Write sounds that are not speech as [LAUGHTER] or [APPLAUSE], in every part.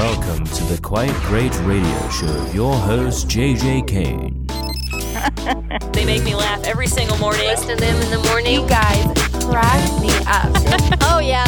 welcome to the Quite Great Radio Show of your host, JJ Kane. they make me laugh every single morning. Listen to them in the morning. You guys crack me up. [LAUGHS] oh, yeah.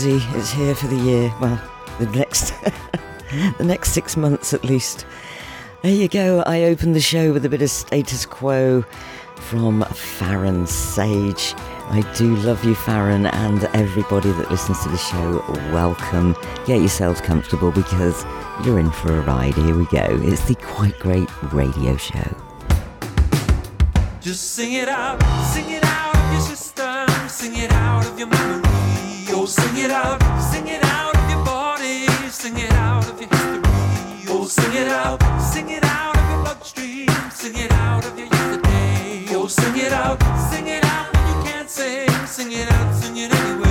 Onesie. It's here for the year. Well, the next, [LAUGHS] the next six months at least. There you go. I opened the show with a bit of status quo from Faron Sage. I do love you, Faron, and everybody that listens to the show. Welcome. Get yourselves comfortable because you're in for a ride. Here we go. It's the Quite Great Radio Show. Just sing it out, sing it out of your system, sing it out of your memory. Oh, sing it out, sing it out of your body, sing it out of your history. Oh, sing it out, sing it out of your bloodstream, sing it out of your yesterday. Oh, sing it out, sing it out when you can't sing, sing it out, sing it anyway.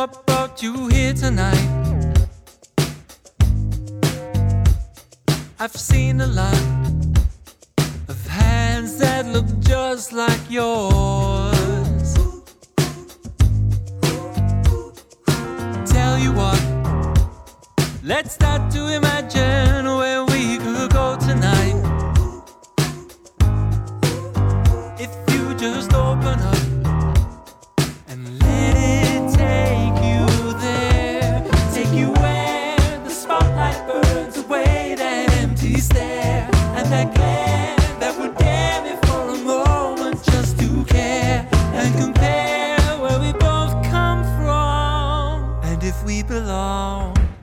What brought you here tonight. I've seen a lot of hands that look just like yours. Tell you what, let's start to imagine where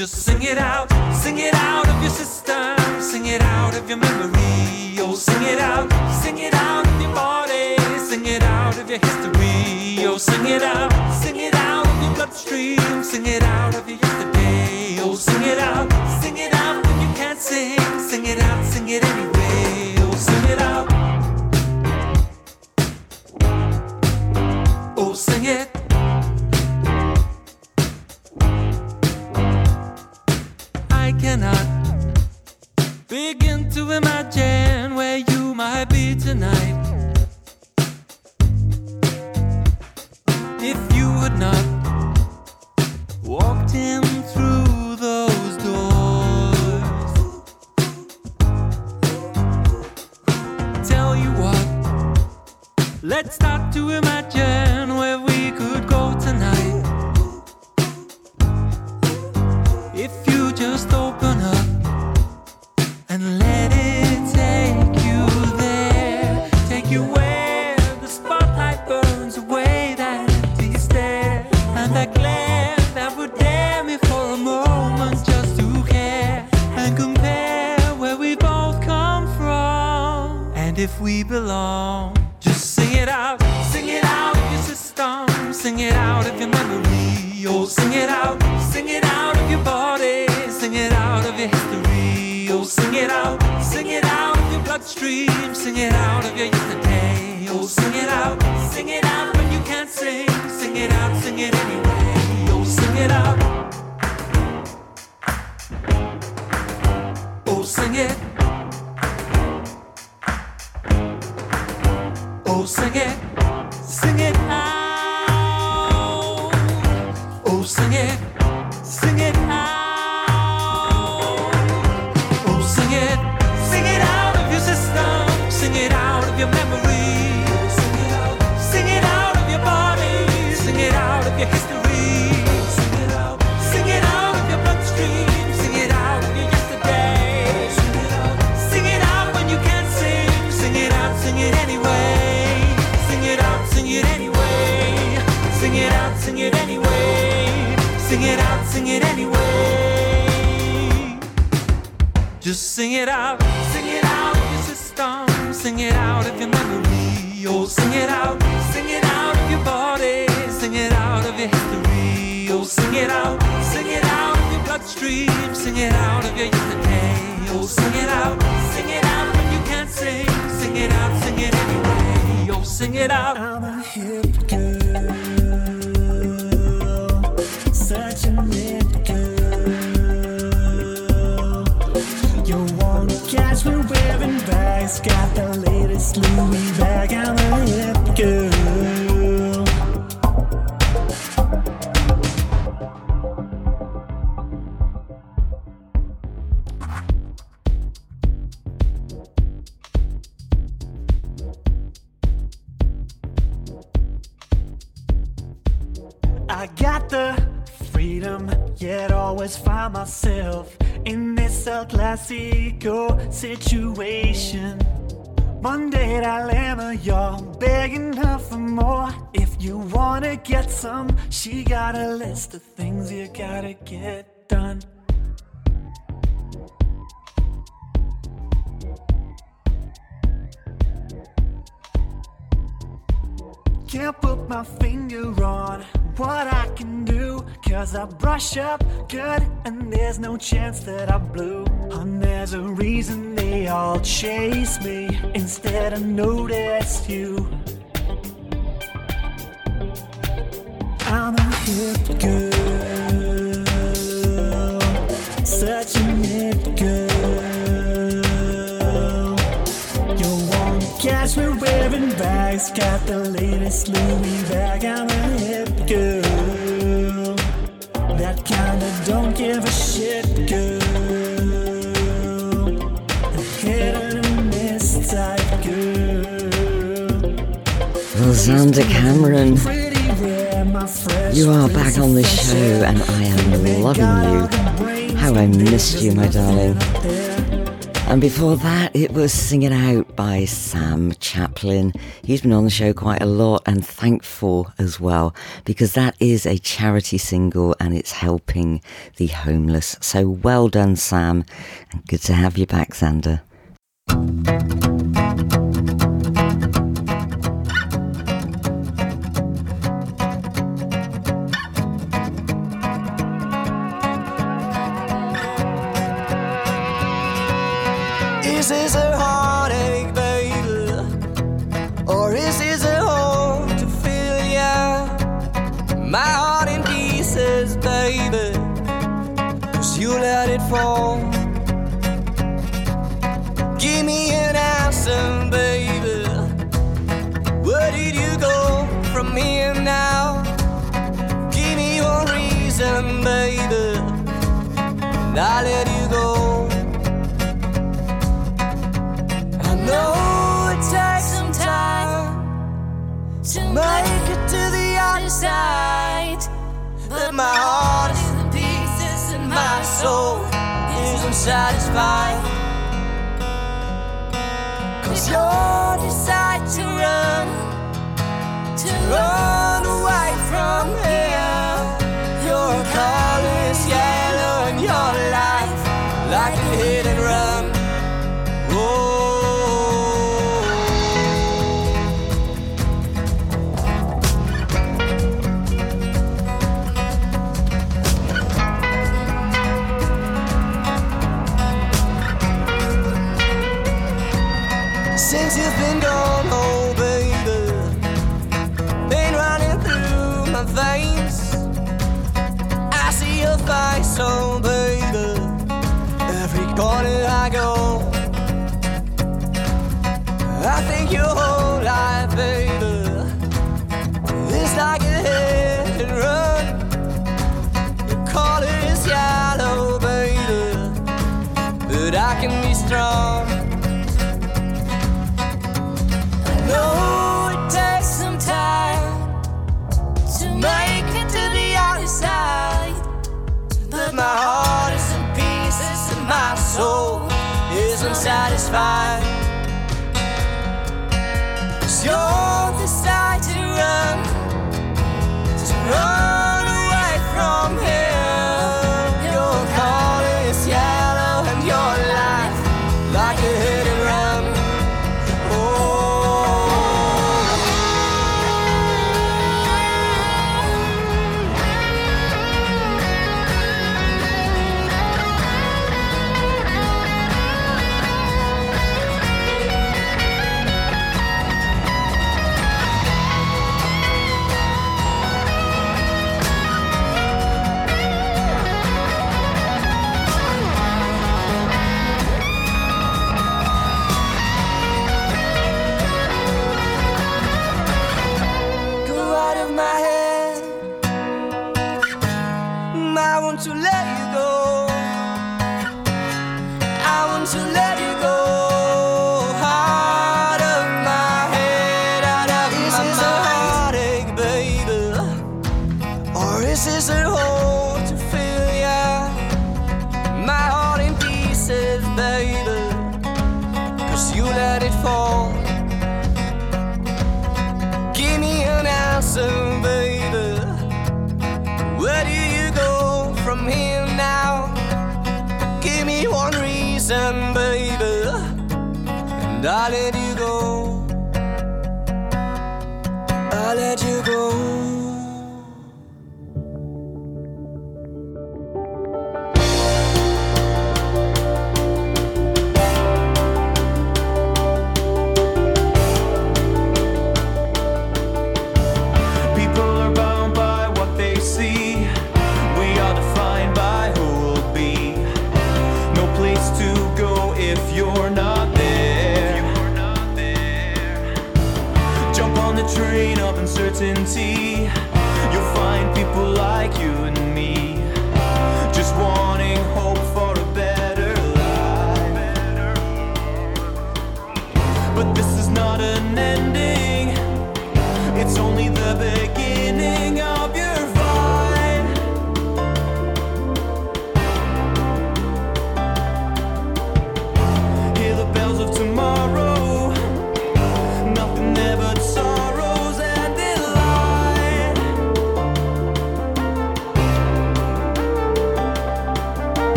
Just sing it out, sing it out of your system, sing it out of your memory. Oh, sing it out, sing it out of your body, sing it out of your history. Oh, sing it out, sing it out of your bloodstream, sing it out of your yesterday. Oh, sing it out, sing it out when you can't sing, sing it out, sing it anyway. Yeah. sing it out. I'm a hip girl, such a mid girl. You wanna catch me wearing bags, got the latest Louis bag. I'm a hip girl. She got a list of things you gotta get done. Can't put my finger on what I can do. Cause I brush up good and there's no chance that I blew. And there's a reason they all chase me instead of notice you. I'm a hip girl, such a hip girl. You won't catch me wearing bags, got the latest Louis bag. I'm a hip girl, that kinda don't give a shit girl. A hit and miss type girl. Rosanda Cameron. You are back on the show, and I am loving you. How I missed you, my darling. And before that, it was Sing It Out by Sam Chaplin. He's been on the show quite a lot and thankful as well because that is a charity single and it's helping the homeless. So well done, Sam, and good to have you back, Xander. Is a heartache, baby? Or is this a hole to fill ya? My heart in pieces, baby. Cause you let it fall. Give me an answer, baby. Where did you go from here now? Give me one reason, baby. And I let you go. Know it takes some time to make it to the other side. But my heart is in pieces and my soul isn't satisfied. Cause your desire to run, to run away from here.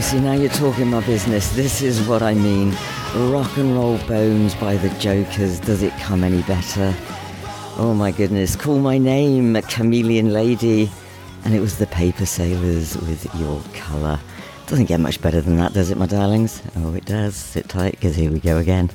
See, now you're talking my business. This is what I mean. Rock and Roll Bones by the Jokers. Does it come any better? Oh my goodness. Call my name, Chameleon Lady. And it was the Paper Sailors with Your Colour. Doesn't get much better than that, does it, my darlings? Oh, it does. Sit tight, because here we go again.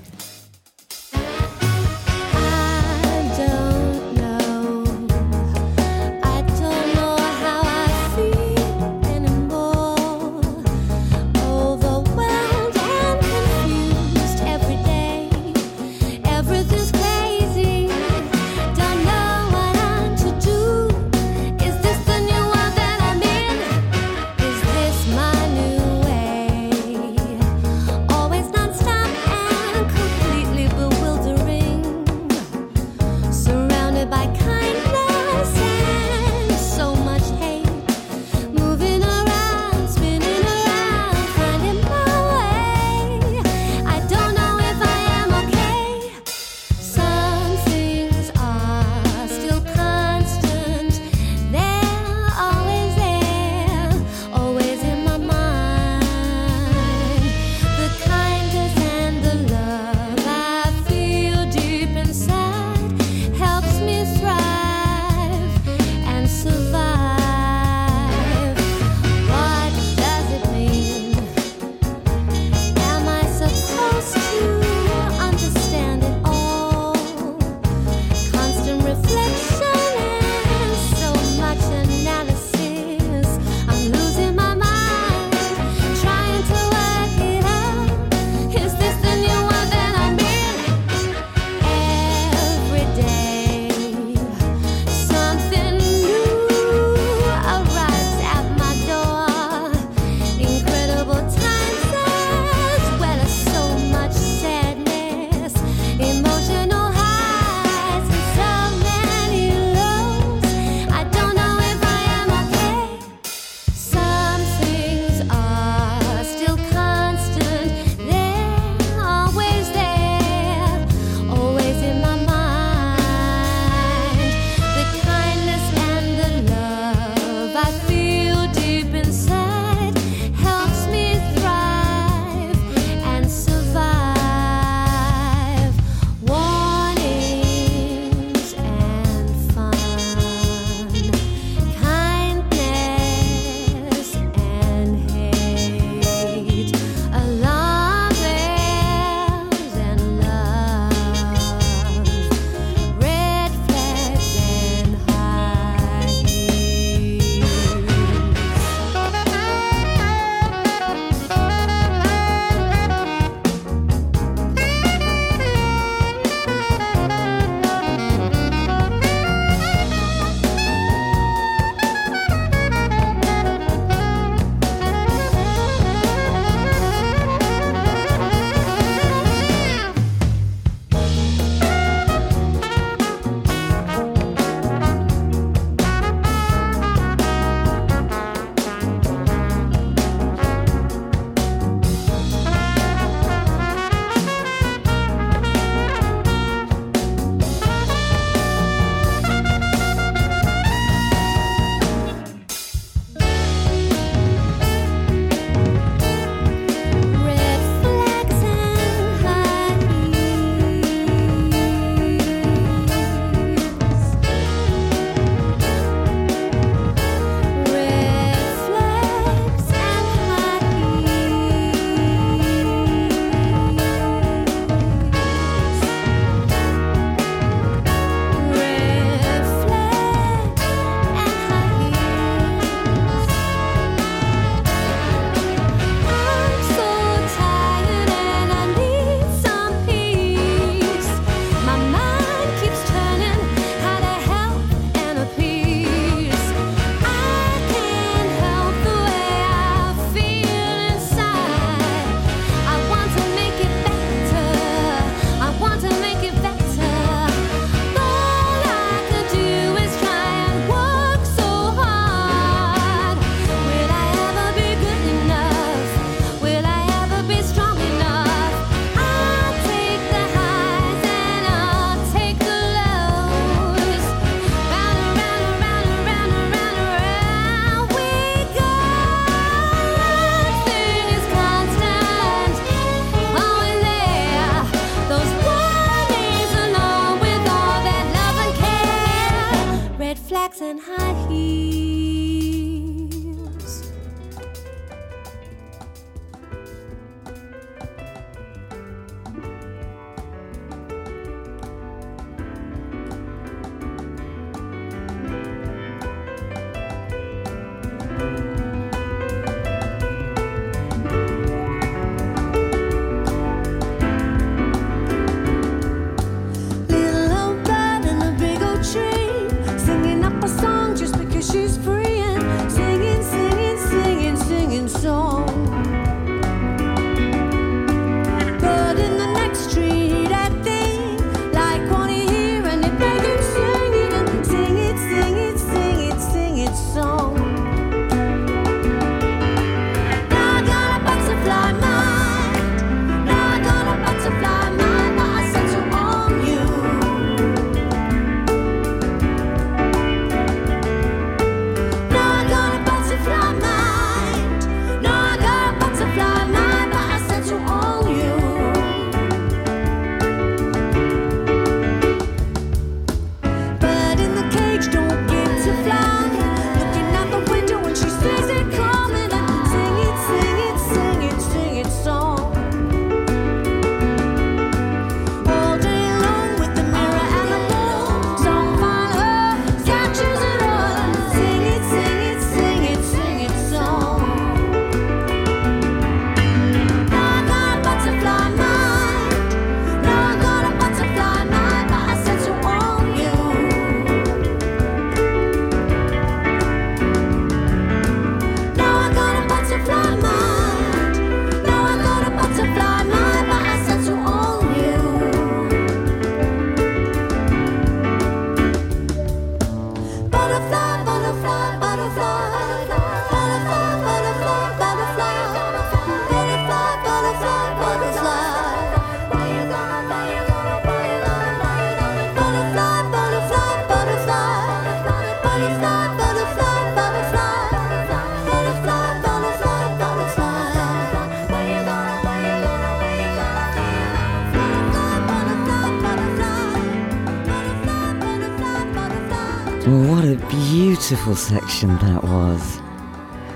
Beautiful section that was.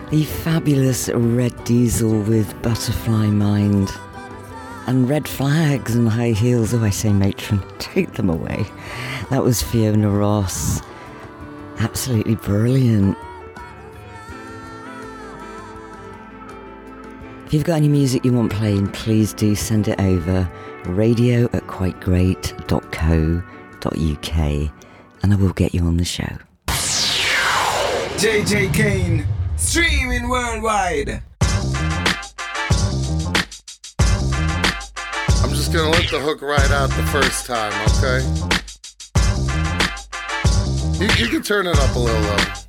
The fabulous Red Diesel with Butterfly Mind. And red flags and high heels. Oh, I say, matron, [LAUGHS] take them away. That was Fiona Ross. Absolutely brilliant. If you've got any music you want playing, please do send it over radio at quitegreat.co.uk and I will get you on the show. JJ Kane, streaming worldwide. I'm just gonna let the hook ride out the first time, okay? You, you can turn it up a little though.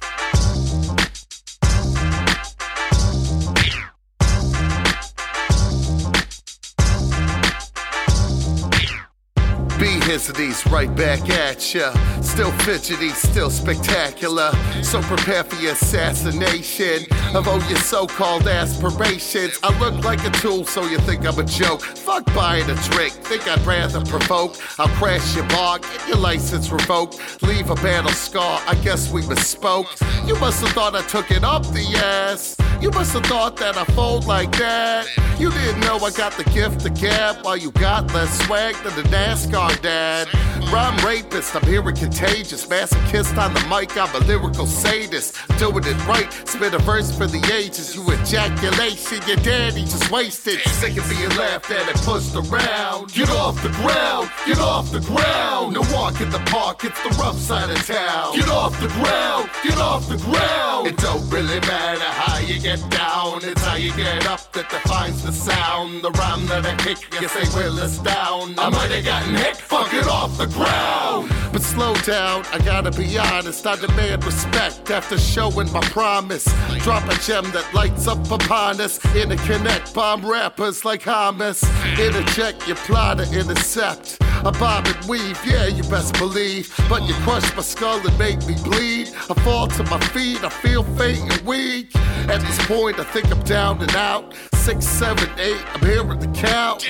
These right back at ya. Still fidgety, still spectacular. So prepare for your assassination of all your so called aspirations. I look like a tool, so you think I'm a joke. Fuck buying a trick, think I'd rather provoke. I'll crash your bar, get your license revoked. Leave a battle scar, I guess we bespoke. You must have thought I took it up the ass. You must have thought that I fold like that. You didn't know I got the gift to gab while you got less swag than the NASCAR dad. Rhyme rapist, I'm hearing contagious. Masochist on the mic, I'm a lyrical sadist. Doing it right, spit a verse for the ages. You ejaculation, your daddy just wasted. Sick of being laughed at and pushed around. Get off the ground, get off the ground. No walk in the park, it's the rough side of town. Get off the ground, get off the ground. It don't really matter how you get down, it's how you get up that defines the sound. The rhyme that I kick, you say will us down. I might have gotten hit, fuck it off the ground. But slow down, I gotta be honest. I demand respect after showing my promise. Drop a gem that lights up upon us. Interconnect bomb rappers like Hamas. Interject your plot to intercept. I bob and weave, yeah, you best believe. But you crush my skull and make me bleed. I fall to my feet, I feel faint and weak. At this point, I think I'm down and out. Six, seven, eight, I'm hearing the count.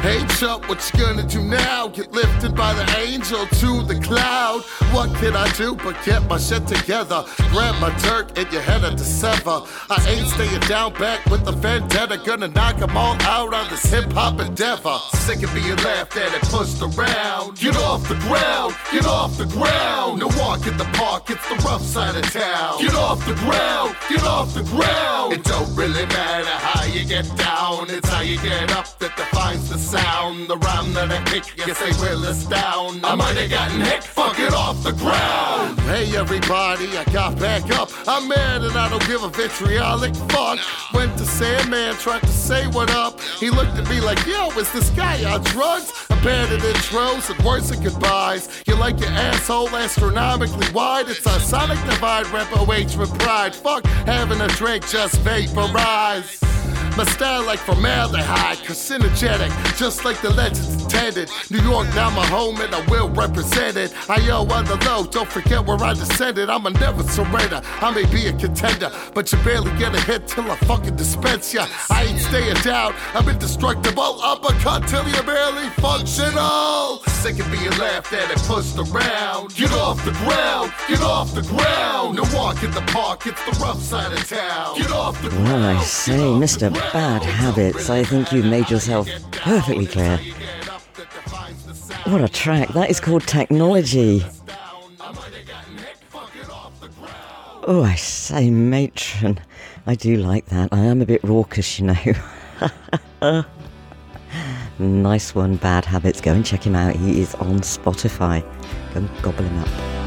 Hey Chuck, what you gonna do now? Get lifted by the angel to the cloud. What can I do but get my shit together? Grab my dirt and your head at the sever. I ain't staying down back with the vendetta. Gonna knock 'em all out on this hip hop endeavor. Sick of being laughed at and pushed. Get off the ground, get off the ground. No walk in the park, it's the rough side of town. Get off the ground, get off the ground. It don't really matter how you get down, it's how you get up that defines the sound. The rhyme that I kick, you say will down. I might have gotten hit, fuck it off the ground. Hey everybody, I got back up. I'm mad and I don't give a vitriolic fuck. Went to Sandman, tried to say what up. He looked at me like, yo, is this guy on drugs? Abandoned intros and words and goodbyes. You like your asshole astronomically wide? It's a sonic divide, rep OH with pride. Fuck having a drink, just vaporize. My style like formaldehyde, carcinogenic, just like the legends intended. New York, now my home, and I will represent it. I owe on the low, don't forget where I descended. I'ma never surrender. I may be a contender, but you barely get a hit till I fucking dispense ya. I ain't staying down, I'm indestructible. Uppercut till you're barely functional. Sick of being laughed at and pushed around. Get off the ground, get off the ground. No walk in the park, it's the rough side of town. Get off the ground. Well, I say, Mr. Bad Habits, I think you've made yourself perfectly clear. What a track. That is called Technology. Oh, I say, matron. I do like that. I am a bit raucous, you know. [LAUGHS] nice one, Bad Habits. Go and check him out. He is on Spotify. Go and gobble him up.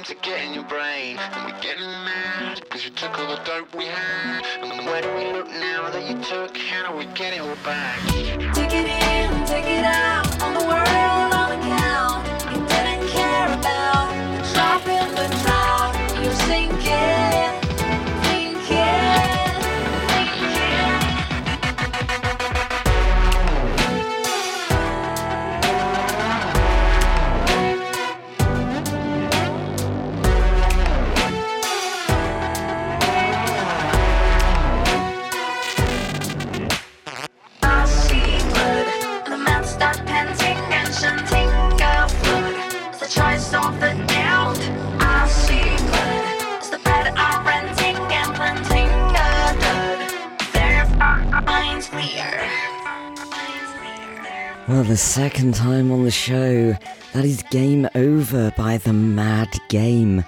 time to get in your brain. And we're getting mad because you took all the dope we had. And where do we look now that you took? How do we get it all back? Take it in, take it out on the world. Well, the second time on the show, that is Game Over by The Mad Game.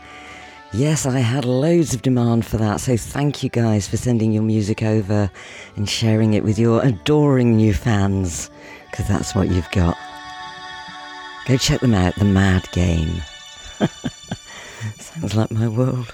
Yes, I had loads of demand for that, so thank you guys for sending your music over and sharing it with your adoring new fans, because that's what you've got. Go check them out, The Mad Game. [LAUGHS] Sounds like my world.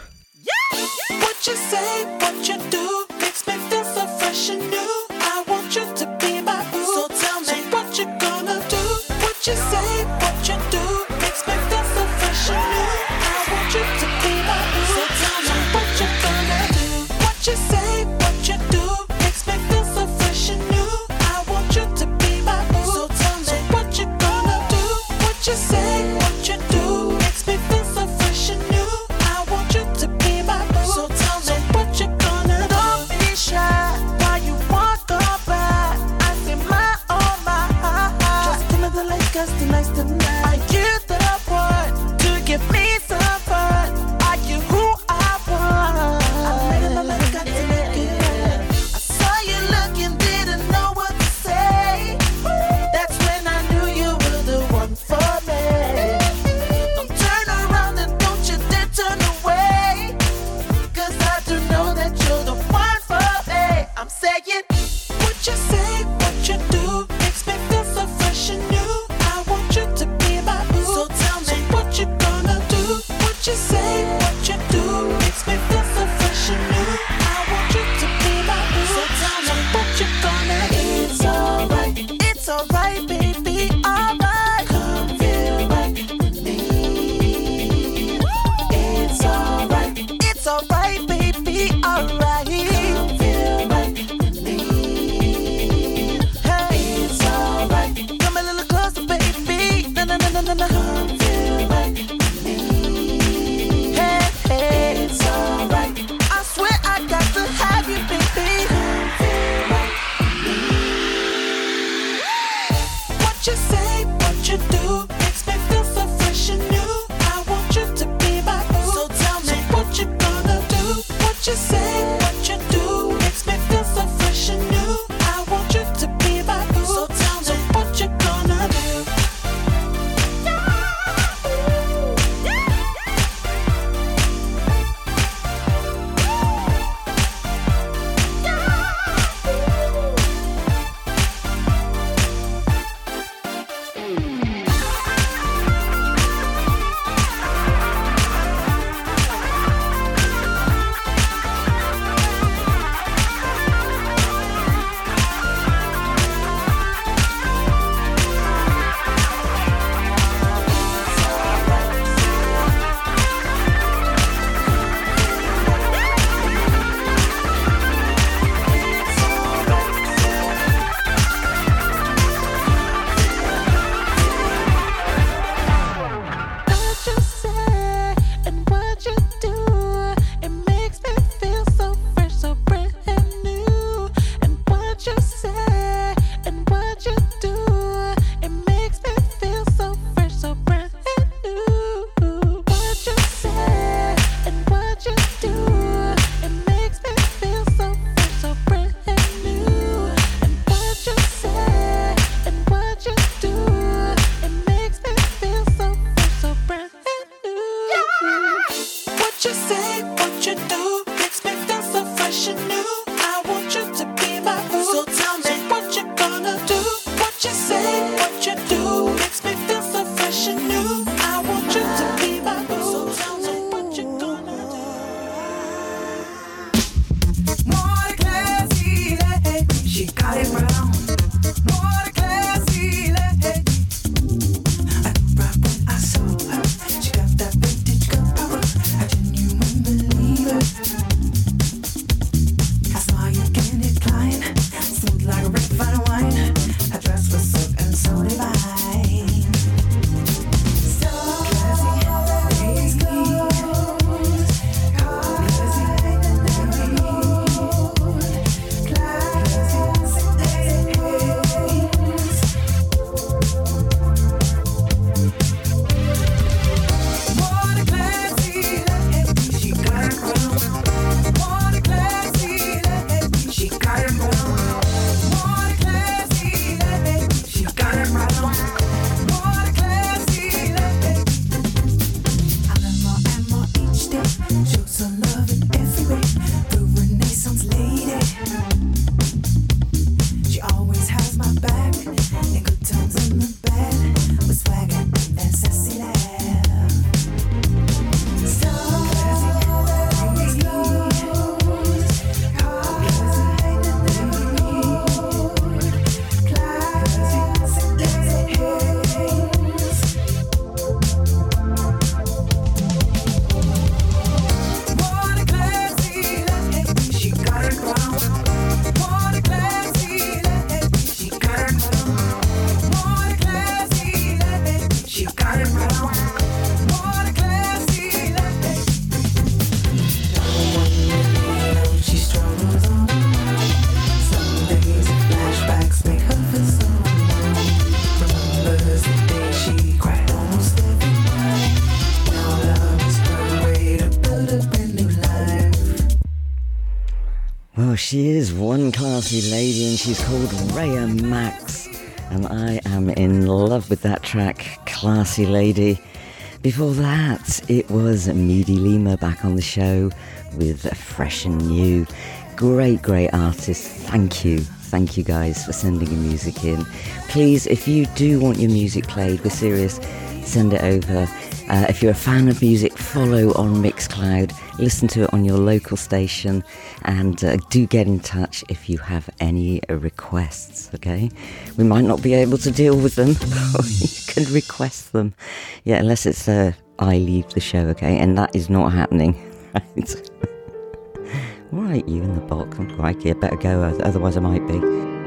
She is one classy lady and she's called Raya Max. And I am in love with that track, Classy Lady. Before that, it was Medy Lema back on the show with Fresh and New. Great, great artist. Thank you. Thank you guys for sending your music in. Please, if you do want your music played, we're serious, send it over. Uh, if you're a fan of music, follow on Mixcloud, listen to it on your local station, and uh, do get in touch if you have any requests, okay? We might not be able to deal with them, [LAUGHS] you can request them. Yeah, unless it's uh, I leave the show, okay? And that is not happening. [LAUGHS] Right? [LAUGHS] Right, you in the box. I'm crikey, I better go, otherwise I might be.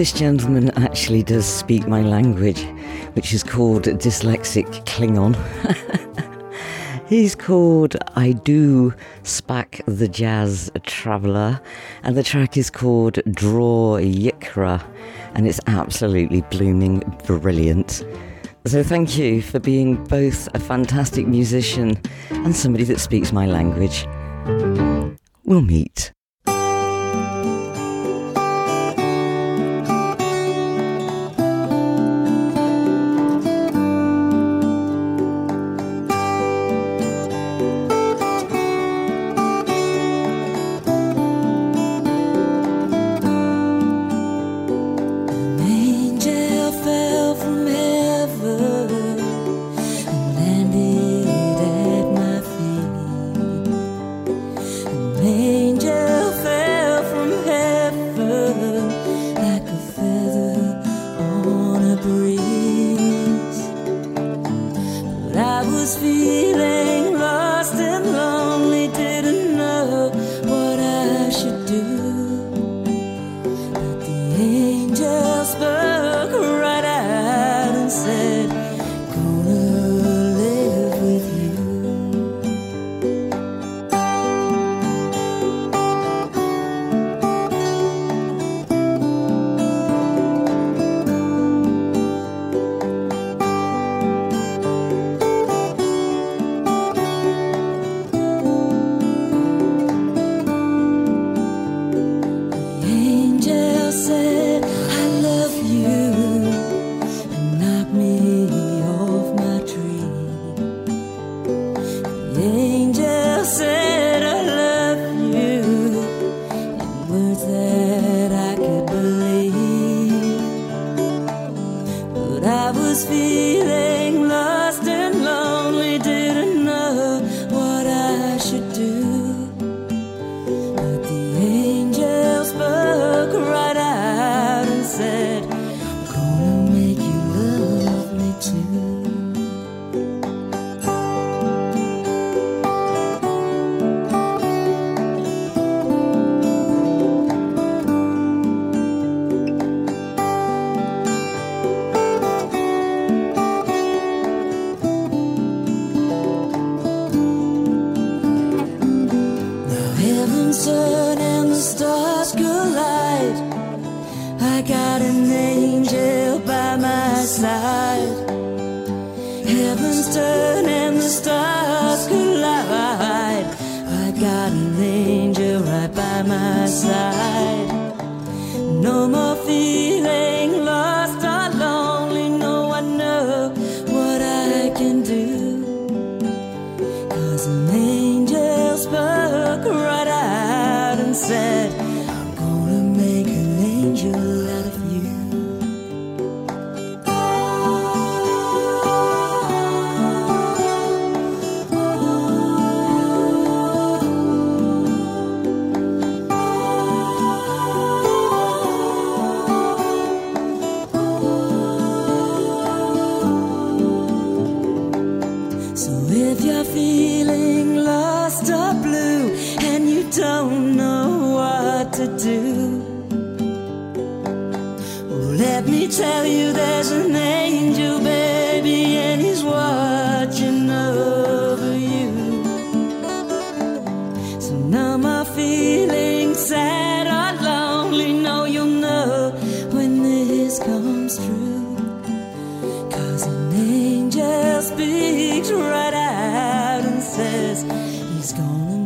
this gentleman actually does speak my language, which is called dyslexic Klingon. [LAUGHS] He's called I Do Spack the Jazz Traveller, and the track is called Dror Yikra, and it's absolutely blooming brilliant. So, thank you for being both a fantastic musician and somebody that speaks my language. We'll meet. He's gonna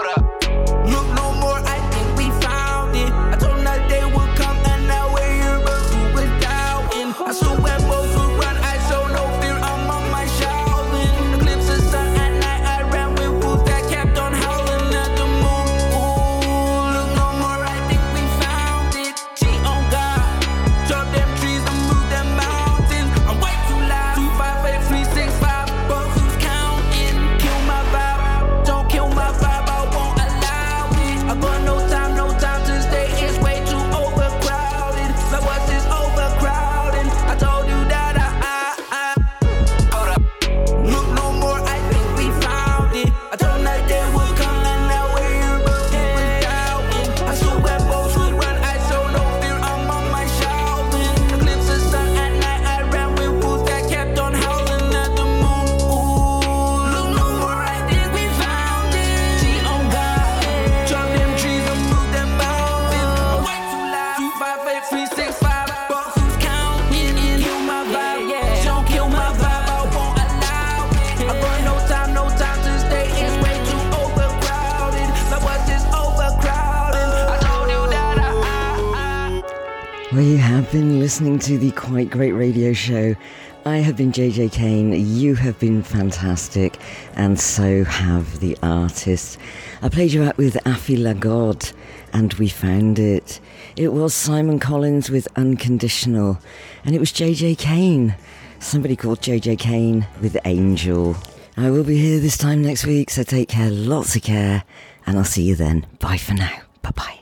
soda. have been listening to the Quite Great Radio Show. I have been JJ Kane, you have been fantastic, and so have the artists. I played you out with Affy La God, and we found it. It was Simon Collins with Unconditional, and it was JJ Kane, somebody called JJ Kane with Angel. I will be here this time next week, so take care, lots of care, and I'll see you then. Bye for now. Bye bye.